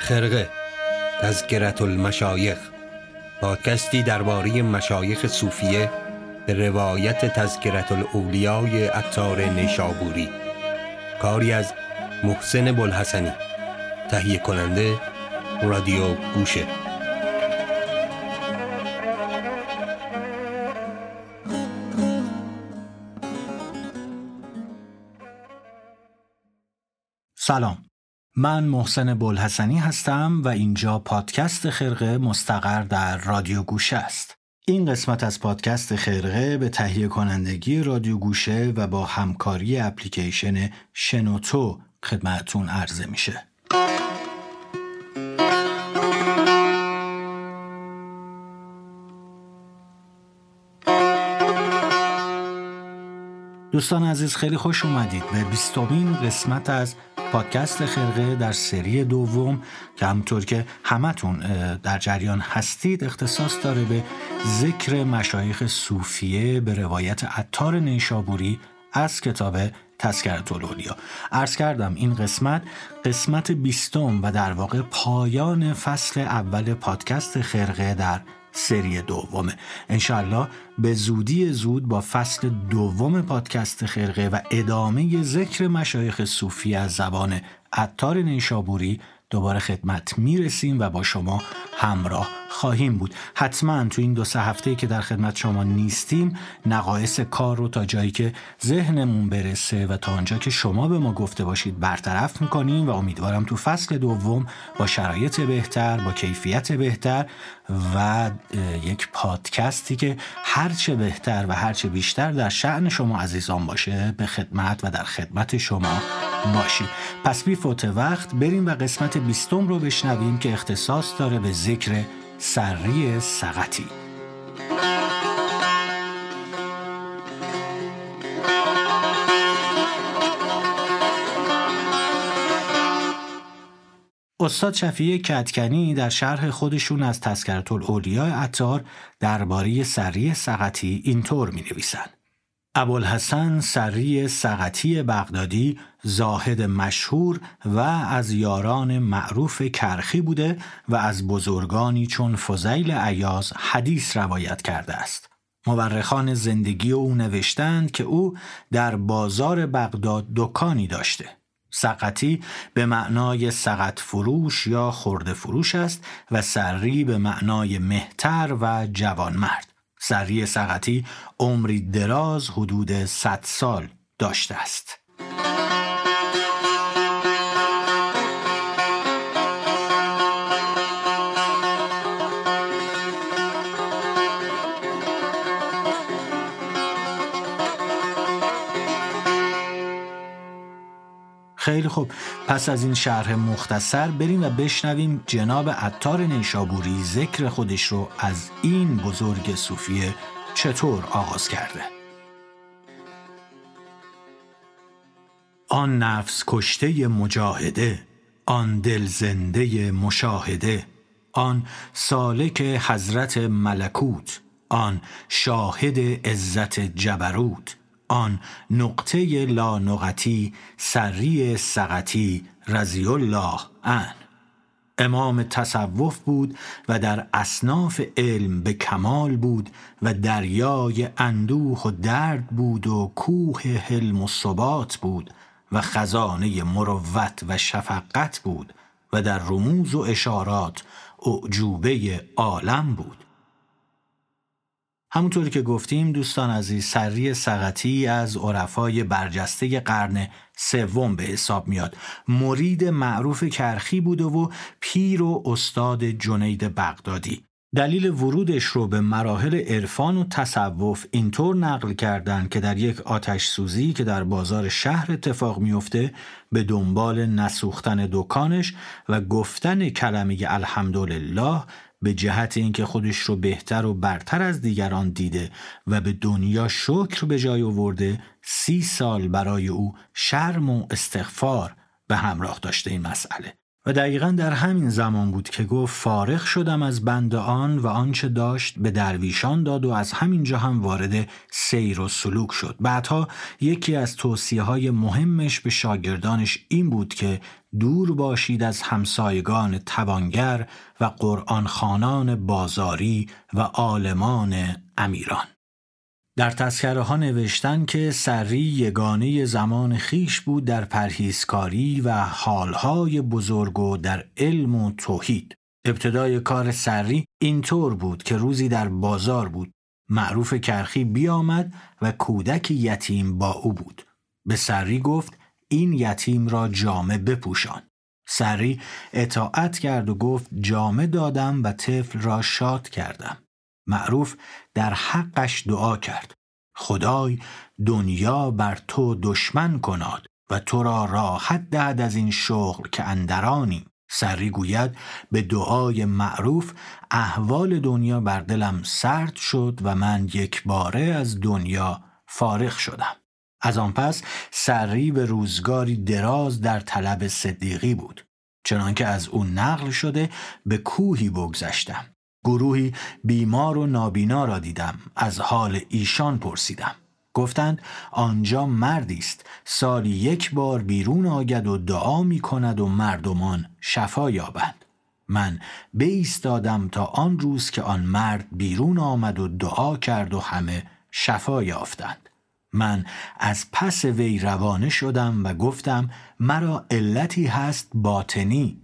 خرقه تذکرت المشایخ پادکستی درباره مشایخ صوفیه به روایت تذکرت الاولیای عطار نیشابوری. کاری از محسن بلحسنی تهیه کننده رادیو گوشه. سلام. من محسن بلحسنی هستم و اینجا پادکست خرقه مستقر در رادیو گوشه است. این قسمت از پادکست خرقه به تهیه کنندگی رادیو گوشه و با همکاری اپلیکیشن شنوتو خدمتون عرضه میشه. دوستان عزیز خیلی خوش اومدید به بیستمین قسمت از پادکست خرقه در سری دوم که همطور که همتون در جریان هستید اختصاص داره به ذکر مشایخ صوفیه به روایت عطار نیشابوری از کتاب تذکرت الاولیا عرض کردم این قسمت قسمت بیستم و در واقع پایان فصل اول پادکست خرقه در سری دومه. انشالله به زودی زود با فصل دوم پادکست خرقه و ادامه ذکر مشایخ صوفی از زبان عطار نیشابوری دوباره خدمت می‌رسیم و با شما همراه خواهیم بود. حتما تو این دو سه هفته که در خدمت شما نیستیم نقایص کار رو تا جایی که ذهنمون برسه و تا آنجا که شما به ما گفته باشید برطرف می‌کنیم و امیدوارم تو فصل دوم با شرایط بهتر با کیفیت بهتر و یک پادکستی که هرچه بهتر و هرچه بیشتر در شعن شما عزیزان باشه به خدمت و در خدمت شما باشید. پس بی فوت وقت بریم و قسمت بیستم رو بشنویم که اختصاص داره به ذکر سری سقطی استاد شفیع کتکنی در شرح خودشون از تذکرت الاولیاء عطار درباره سری سقطی اینطور می نویسند. ابوالحسن سری سقطی بغدادی زاهد مشهور و از یاران معروف کرخی بوده و از بزرگانی چون فضیل عیاز حدیث روایت کرده است. مورخان زندگی او نوشتند که او در بازار بغداد دکانی داشته. سقطی به معنای سقط فروش یا خورده فروش است و سری به معنای مهتر و جوانمرد. سری سقطی عمری دراز حدود 100 سال داشته است. خیلی خوب. پس از این شرح مختصر بریم و بشنویم جناب عطار نیشابوری ذکر خودش رو از این بزرگ صوفیه چطور آغاز کرده. آن نفس کشته مجاهده آن دل زنده مشاهده آن سالک حضرت ملکوت آن شاهد عزت جبروت آن نقطه لا نقطی سری سقطی رضی الله عنه. امام تصوف بود و در اصناف علم به کمال بود و دریای اندوه و درد بود و کوه حلم و ثبات بود و خزانه مروت و شفقت بود و در رموز و اشارات اعجوبه عالم بود. همونطوری که گفتیم دوستان عزیز سری سقطی از عرفای برجسته قرن سوم به حساب میاد. مرید معروف کرخی بوده و پیر و استاد جنید بغدادی. دلیل ورودش رو به مراحل عرفان و تصوف اینطور نقل کردند که در یک آتش سوزی که در بازار شهر اتفاق میفته به دنبال نسوختن دکانش و گفتن کلمه الحمدلله به جهت اینکه خودش رو بهتر و برتر از دیگران دیده و به دنیا شکر به جای آورده سی سال برای او شرم و استغفار به همراه داشته این مسئله. و دقیقا در همین زمان بود که گفت فارغ شدم از بند آن و آنچه داشت به درویشان داد و از همین جا هم وارد سیر و سلوک شد. بعدها یکی از توصیه های مهمش به شاگردانش این بود که دور باشید از همسایگان توانگر و قرآن خانان بازاری و عالمان امیران. در تذکره ها نوشتن که سری یگانه زمان خیش بود در پرهیزکاری و حالهای بزرگ و در علم و توحید. ابتدای کار سری اینطور بود که روزی در بازار بود. معروف کرخی بیامد و کودک یتیم با او بود. به سری گفت این یتیم را جامه بپوشان. سری اطاعت کرد و گفت جامه دادم و طفل را شاد کردم. معروف در حقش دعا کرد. خدای دنیا بر تو دشمن کناد و تو را راحت دهد از این شغل که اندرانی. سری گوید به دعای معروف احوال دنیا بر دلم سرد شد و من یک باره از دنیا فارغ شدم. از آن پس سری به روزگاری دراز در طلب صدیقی بود. چنانکه از او نقل شده به کوهی بگذشتم. گروهی بیمار و نابینا را دیدم. از حال ایشان پرسیدم. گفتند آنجا مردی است. سالی یک بار بیرون آید و دعا می کند و مردمان شفا یابند. من بایستادم تا آن روز که آن مرد بیرون آمد و دعا کرد و همه شفا یافتند. من از پس وی روانه شدم و گفتم مرا علتی هست باطنی.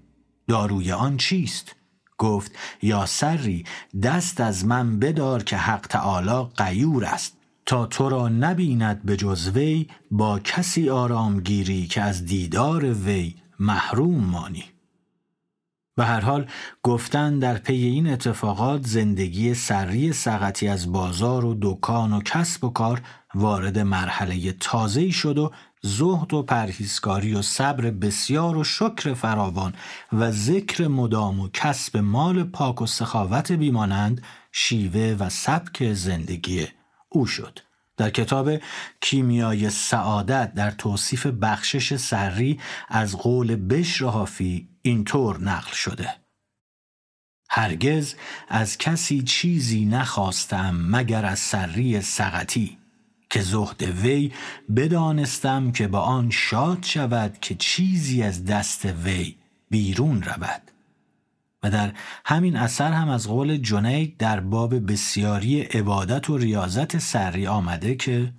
داروی آن چیست؟ گفت یا سری دست از من بدار که حق تعالی قیور است. تا تو را نبیند به جز وی با کسی آرام گیری که از دیدار وی محروم مانی. به هر حال گفتن در پی این اتفاقات زندگی سری سقطی از بازار و دکان و کسب و کار وارد مرحله تازه‌ای شد و زهد و پرهیزکاری و صبر بسیار و شکر فراوان و ذکر مدام و کسب مال پاک و سخاوت بیمانند شیوه و سبک زندگی او شد. در کتاب کیمیای سعادت در توصیف بخشش سری از قول بشر حافی اینطور نقل شده. هرگز از کسی چیزی نخواستم مگر از سری سقطی. که زهد وی بدانستم که با آن شاد شود که چیزی از دست وی بیرون رود. و در همین اثر هم از قول جنید در باب بسیاری عبادت و ریاضت سری آمده که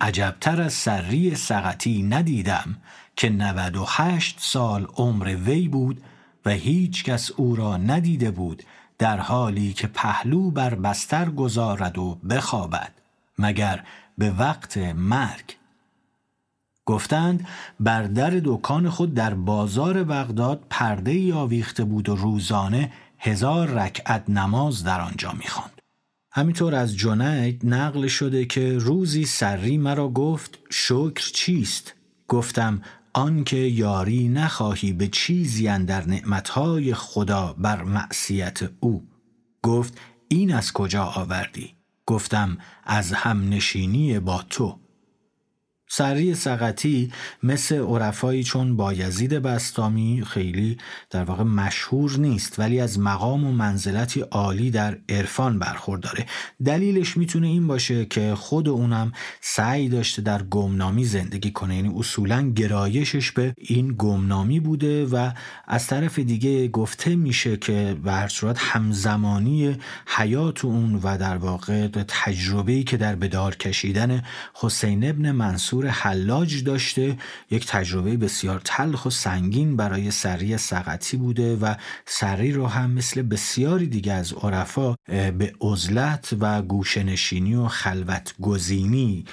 عجبتر از سری سقطی ندیدم که 98 سال عمر وی بود و هیچ کس او را ندیده بود در حالی که پهلو بر بستر گذارد و بخوابد. مگر به وقت مرگ گفتند بر در دکان خود در بازار بغداد پرده ای آویخته بود و روزانه هزار رکعت نماز در آنجا می‌خواند. همینطور از جنید نقل شده که روزی سری مرا گفت شکر چیست؟ گفتم آنکه یاری نخواهی به چیزی در نعمتهای خدا بر معصیت او گفت این از کجا آوردی گفتم از هم نشینی با تو. سری سقطی مثل عرفایی چون بایزید بستامی خیلی در واقع مشهور نیست ولی از مقام و منزلتی عالی در عرفان برخورداره دلیلش می‌تونه این باشه که خود اونم سعی داشته در گمنامی زندگی کنه. یعنی اصولا گرایشش به این گمنامی بوده و از طرف دیگه گفته میشه که به هر صورت همزمانی حیات اون و در واقع تجربه‌ای که در بدار کشیدن حسین ابن منصور منصور حلاج داشته. یک تجربه بسیار تلخ و سنگین برای سری سقطی بوده و سری رو هم مثل بسیاری دیگه از عرفا به عزلت و گوشنشینی و خلوت گزینی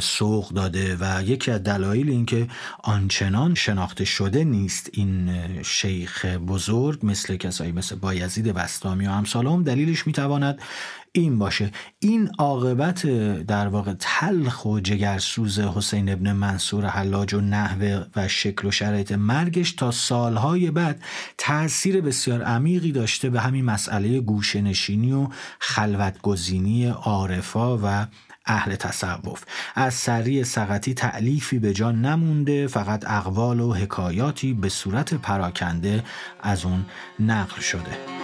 سوق داده و یکی از دلایل اینکه آنچنان شناخته شده نیست این شیخ بزرگ مثل کسایی مثل بایزید بستامی و امثال دلیلش می‌تواند این باشه. این عاقبت در واقع تلخ و جگرسوز حسین ابن منصور حلاج و نحوه و شکل و شرایط مرگش تا سالهای بعد تاثیر بسیار عمیقی داشته به همین مسئله گوشنشینی و خلوتگزینی عارفا و اهل تصوف. از سری سقطی تعلیفی به جا نمونده فقط اقوال و حکایاتی به صورت پراکنده از اون نقل شده.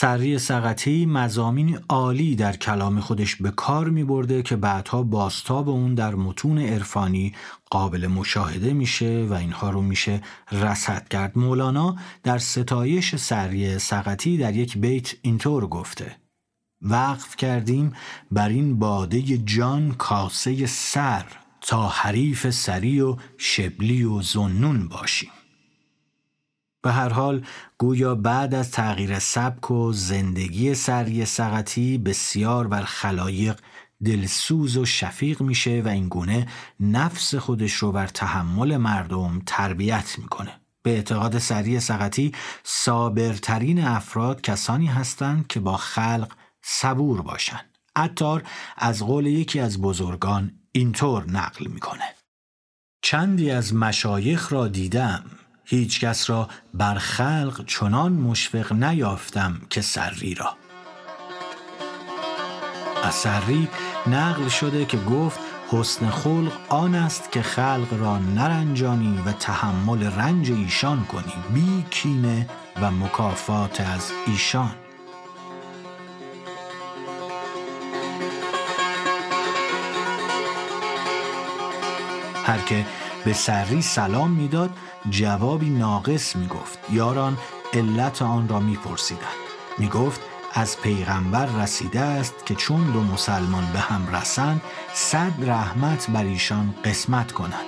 سری سقطی مزامین عالی در کلام خودش به کار می برده که بعدها باستاب اون در متون عرفانی قابل مشاهده میشه و اینها رو میشه رسد کرد. مولانا در ستایش سری سقطی در یک بیت اینطور گفته وقف کردیم بر این باده جان کاسه سر تا حریف سری و شبلی و زنون باشیم. به هر حال گویا بعد از تغییر سبک و زندگی سری سقطی بسیار بر خلایق دلسوز و شفیق میشه و این گونه نفس خودش رو بر تحمل مردم تربیت می‌کنه. به اعتقاد سری سقطی صابرترین افراد کسانی هستند که با خلق صبور باشند. عطار از قول یکی از بزرگان اینطور نقل می‌کنه. چندی از مشایخ را دیدم هیچ کس را بر خلق چنان مشفق نیافتم که سری را. از سری نقل شده که گفت حسن خلق آن است که خلق را نرنجانی و تحمل رنج ایشان کنی. بی کینه و مکافات از ایشان. هر که به سری سلام می‌داد جوابی ناقص می‌گفت. یاران علت آن را میپرسیدند. می‌گفت از پیغمبر رسیده است که چون دو مسلمان به هم رسند صد رحمت بر ایشان قسمت کنند.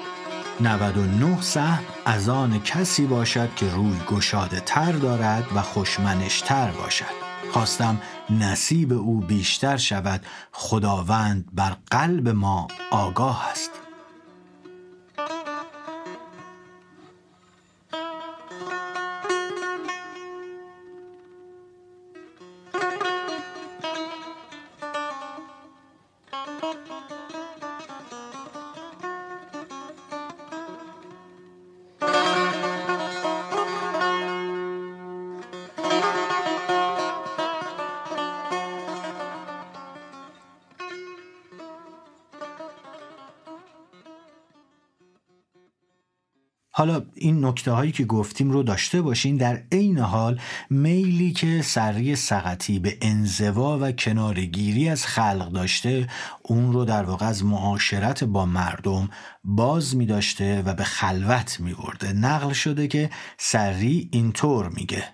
99 سهم از آن کسی باشد که روی گشاده تر دارد و خوشمنشتر باشد. خواستم نصیب او بیشتر شود. خداوند بر قلب ما آگاه است. حالا این نکته هایی که گفتیم رو داشته باشین در عین حال میلی که سری سقطی به انزوا و کنارگیری از خلق داشته اون رو در واقع از معاشرت با مردم باز می داشته و به خلوت می برده. نقل شده که سری اینطور میگه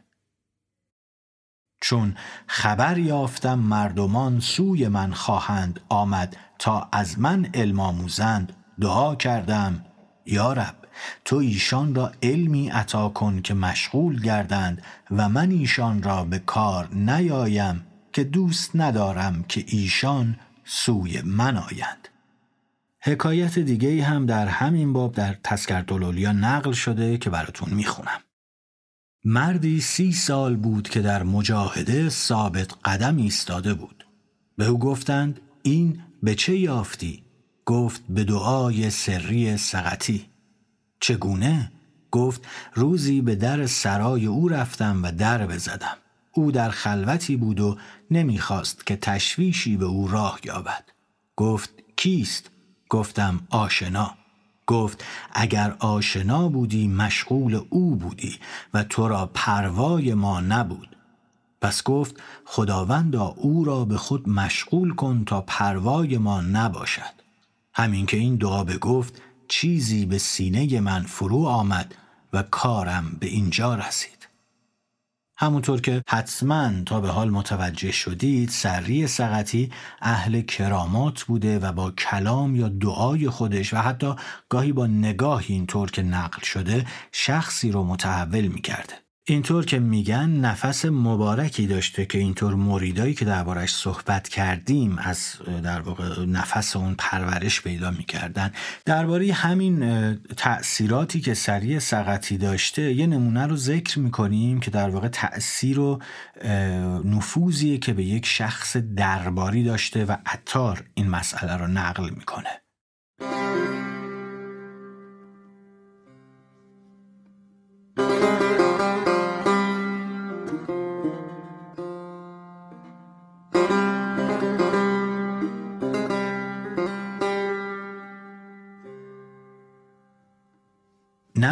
چون خبر یافتم مردمان سوی من خواهند آمد تا از من علم آموزند دعا کردم یارب تو ایشان را علمی عطا کن که مشغول گردند و من ایشان را به کار نیایم که دوست ندارم که ایشان سوی من آیند. حکایت دیگه هم در همین باب در تسکرتولولیا نقل شده که براتون می‌خونم. مردی سی سال بود که در مجاهده ثابت قدم ایستاده بود. به او گفتند این به چه یافتی؟ گفت به دعای سری سقطی. چگونه؟ گفت روزی به در سرای او رفتم و در بزدم. او در خلوتی بود و نمی‌خواست که تشویشی به او راه یابد. گفت کیست؟ گفتم آشنا. گفت اگر آشنا بودی مشغول او بودی و تو را پروای ما نبود. پس گفت خداوندا او را به خود مشغول کن تا پروای ما نباشد. همین که این دعا گفت چیزی به سینه من فرو آمد و کارم به اینجا رسید. همونطور که حتما تا به حال متوجه شدید سری سقطی اهل کرامات بوده و با کلام یا دعای خودش و حتی گاهی با نگاهی اینطور که نقل شده شخصی رو متحول می‌کرده. اینطور که میگن نفس مبارکی داشته که اینطور مریدایی که دربارش صحبت کردیم از در واقع نفس اون پرورش پیدا می‌کردن. درباره همین تأثیراتی که سری سقطی داشته یه نمونه رو ذکر می‌کنیم که در واقع تأثیر و نفوذیه که به یک شخص درباری داشته و عطار این مسئله رو نقل می‌کنه.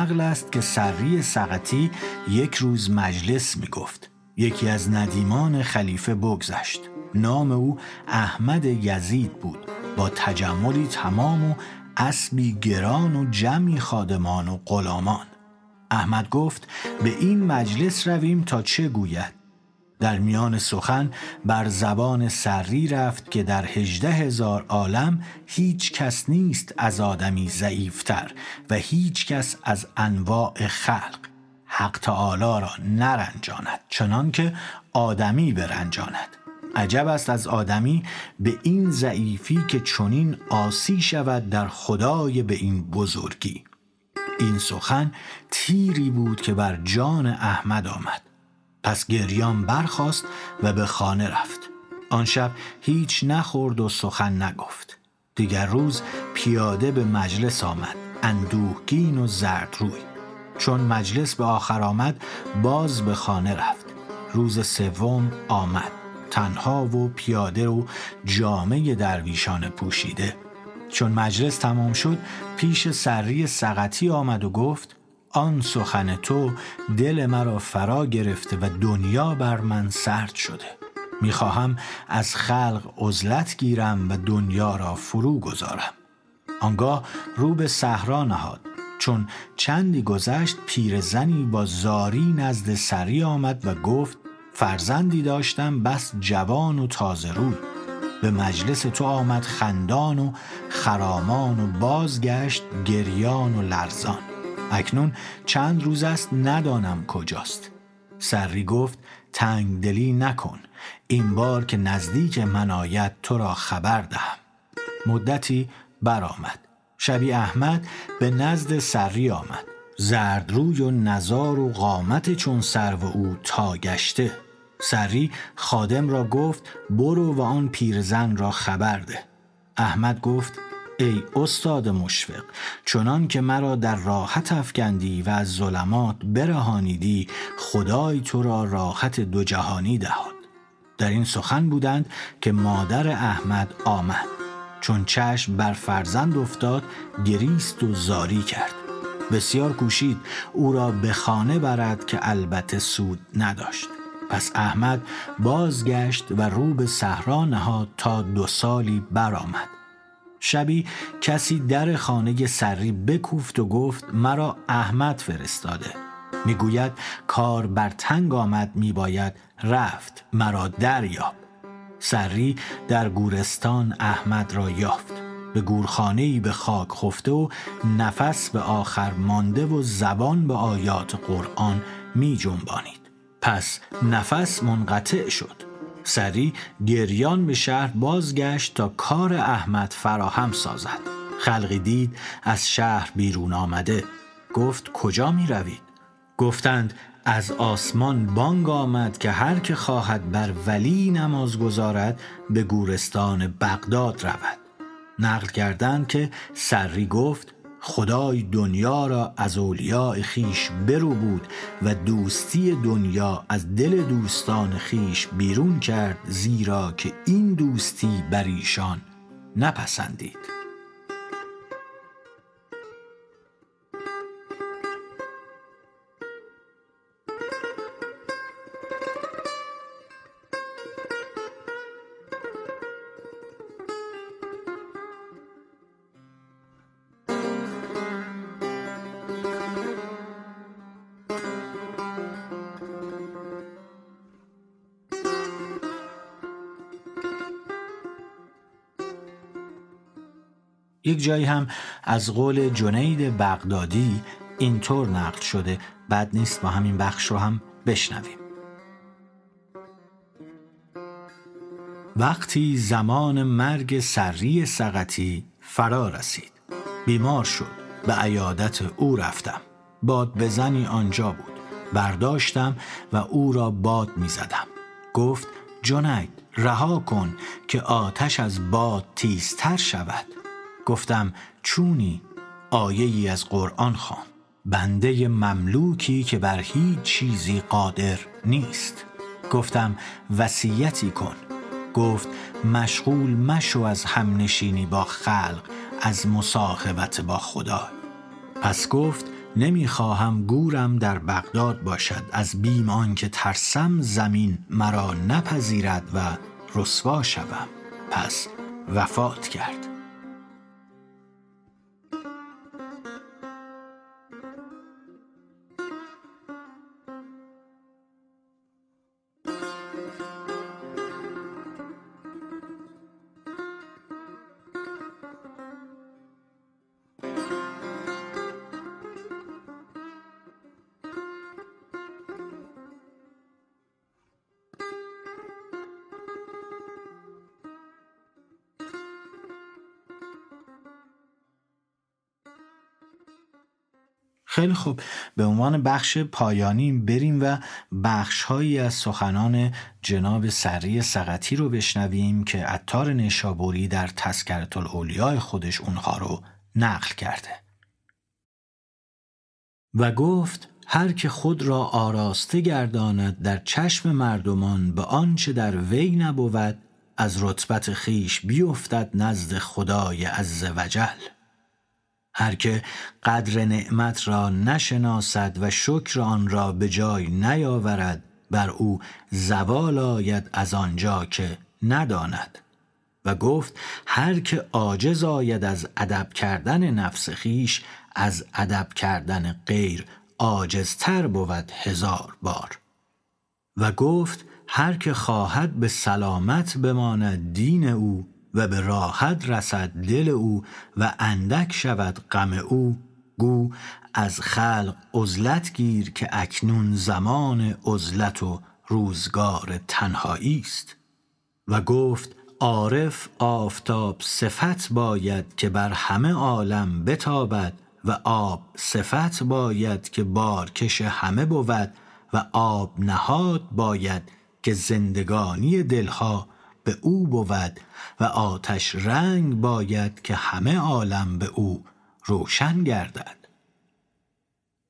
نقل است که سری سقطی یک روز مجلس می گفت. یکی از ندیمان خلیفه بگذشت. نام او احمد یزید بود با تجملی تمام و اسبی گران و جمعی خادمان و غلامان احمد گفت به این مجلس رویم تا چه گوید در میان سخن بر زبان سری رفت که در هجده هزار عالم هیچ کس نیست از آدمی ضعیفتر و هیچ کس از انواع خلق حق تعالی را نرنجاند چنان که آدمی برنجاند. عجب است از آدمی به این ضعیفی که چنین آسی شود در خدای به این بزرگی. این سخن تیری بود که بر جان احمد آمد. پس گریان برخاست و به خانه رفت. آن شب هیچ نخورد و سخن نگفت. دیگر روز پیاده به مجلس آمد اندوهگین و زرد روی. چون مجلس به آخر آمد باز به خانه رفت. روز سوم آمد تنها و پیاده و جامعه درویشان پوشیده. چون مجلس تمام شد پیش سری سقطی آمد و گفت آن سخن تو دل مرا فرا گرفته و دنیا بر من سرد شده. می‌خواهم از خلق عزلت گیرم و دنیا را فرو گذارم. آنگاه رو به صحرا نهاد. چون چندی گذشت پیرزنی با زاری نزد سری آمد و گفت فرزندی داشتم بس جوان و تازه روی. به مجلس تو آمد خندان و خرامان و بازگشت گریان و لرزان. اکنون چند روز است ندانم کجاست. سری گفت تنگ دلی نکن. این بار که نزدیک من آید تو را خبر دهم. مدتی برآمد. شبی احمد به نزد سری آمد. زردروی و نزار و قامت چون سرو او تا گشته. سری خادم را گفت برو و آن پیرزن را خبر ده. احمد گفت ای استاد مشفق چنان که مرا در راحت افکندی و از ظلمات برهانیدی خدای تو را راحت دو جهانی دهاد. در این سخن بودند که مادر احمد آمد. چون چشم بر فرزند افتاد گریست و زاری کرد. بسیار کوشید او را به خانه برد که البته سود نداشت. پس احمد بازگشت و رو به صحرا نهاد تا دو سالی برآمد. شبی کسی در خانه سری بکوفت و گفت مرا احمد فرستاده. می‌گوید کار بر تنگ آمد میباید رفت مرا دریاب سری در گورستان احمد را یافت. به گورخانه‌ای به خاک خفته و نفس به آخر مانده و زبان به آیات قرآن می جنبانید. پس نفس منقطع شد. سری گریان به شهر بازگشت تا کار احمد فراهم سازد. خلقی دید از شهر بیرون آمده. گفت کجا می روید؟ گفتند از آسمان بانگ آمد که هر که خواهد بر ولی نماز گذارد به گورستان بغداد رود. نقل کردند که سری گفت خدای دنیا را از اولیاء خیش برو بود و دوستی دنیا از دل دوستان خیش بیرون کرد زیرا که این دوستی بر ایشان نپسندید. یک جایی هم از قول جنید بغدادی اینطور نقل شده. بد نیست با همین بخش رو هم بشنویم. وقتی زمان مرگ سری سقطی فرا رسید. بیمار شد. به عیادت او رفتم. باد بزنی آنجا بود. برداشتم و او را باد می زدم. گفت جنید رها کن که آتش از باد تیزتر شود. گفتم چونی آیه ای از قرآن خوان بنده مملوکی که بر هیچ چیزی قادر نیست. گفتم وصیتی کن. گفت مشغول مشو از همنشینی با خلق از مصاحبت با خدا. پس گفت نمی‌خواهم گورم در بغداد باشد. از بیم آنکه ترسم زمین مرا نپذیرد و رسوا شوم. پس وفات کرد. خیلی خوب. به عنوان بخش پایانی بریم و بخشهایی از سخنان جناب سری سقطی رو بشنویم که عطار نشابوری در تذکرت الاولیاء خودش اونها رو نقل کرده. و گفت هر که خود را آراسته گرداند در چشم مردمان به آنچه در وی نبود از رتبت خیش بیفتد نزد خدای عز وجل هر که قدر نعمت را نشناسد و شکر آن را به جای نیاورد بر او زوال آید از آنجا که نداند. و گفت هر که عاجز آید از ادب کردن نفس خیش از ادب کردن غیر عاجزتر بود هزار بار. و گفت هر که خواهد به سلامت بماند دین او و به راحت رسد دل او و اندک شود غم او گو از خلق عزلت گیر که اکنون زمان عزلت و روزگار تنهایی است. و گفت عارف آفتاب صفت باید که بر همه عالم بتابد و آب صفت باید که بارکش همه بود و آب نهاد باید که زندگانی دلها به او بود و آتش رنگ باید که همه عالم به او روشن گردد.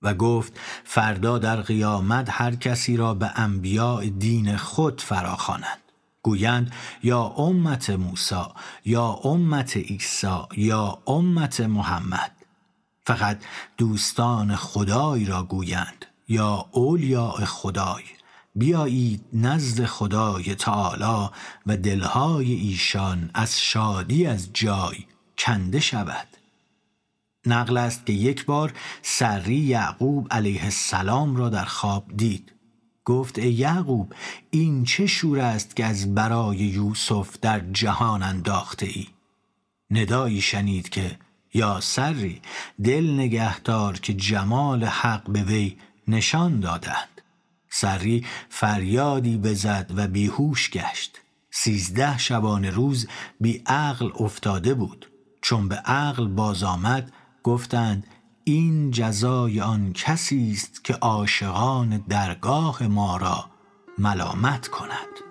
و گفت فردا در قیامت هر کسی را به انبیاء دین خود فراخوانند. گویند یا امت موسی یا امت عیسی یا امت محمد. فقط دوستان خدای را گویند یا اولیاء خدای. بیایید نزد خدای تعالی و دلهای ایشان از شادی از جای کنده شود. نقل است که یک بار سری یعقوب علیه السلام را در خواب دید. گفت ای یعقوب این چه شور است که از برای یوسف در جهان انداخته ای ندایی شنید که یا سری دل نگهدار که جمال حق به وی نشان دادند. سری فریادی بزد و بیهوش گشت. سیزده شبانه روز بی عقل افتاده بود. چون به عقل باز آمد گفتند این جزای آن کسی است که عاشقان درگاه ما را ملامت کند.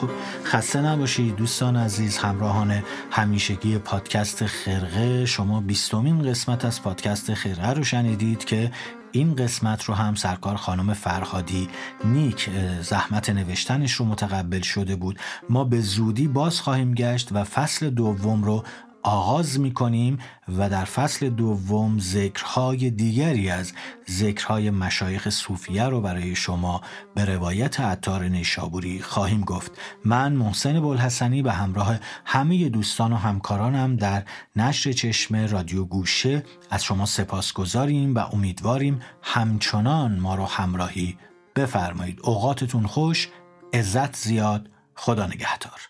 خوب. خسته نباشید دوستان عزیز همراهان همیشگی پادکست خرقه. شما بیستمین قسمت از پادکست خرقه رو شنیدید که این قسمت رو هم سرکار خانم فرهادی نیک زحمت نوشتنش رو متقبل شده بود. ما به زودی باز خواهیم گشت و فصل دوم رو آغاز می کنیم و در فصل دوم ذکرهای دیگری از ذکرهای مشایخ صوفیه رو برای شما به روایت عطار نیشابوری خواهیم گفت. من محسن بلحسنی به همراه همه دوستان و همکارانم در نشر چشم رادیو گوشه از شما سپاس گذاریم و امیدواریم همچنان ما رو همراهی بفرمایید. اوقاتتون خوش عزت زیاد خدا نگهدار.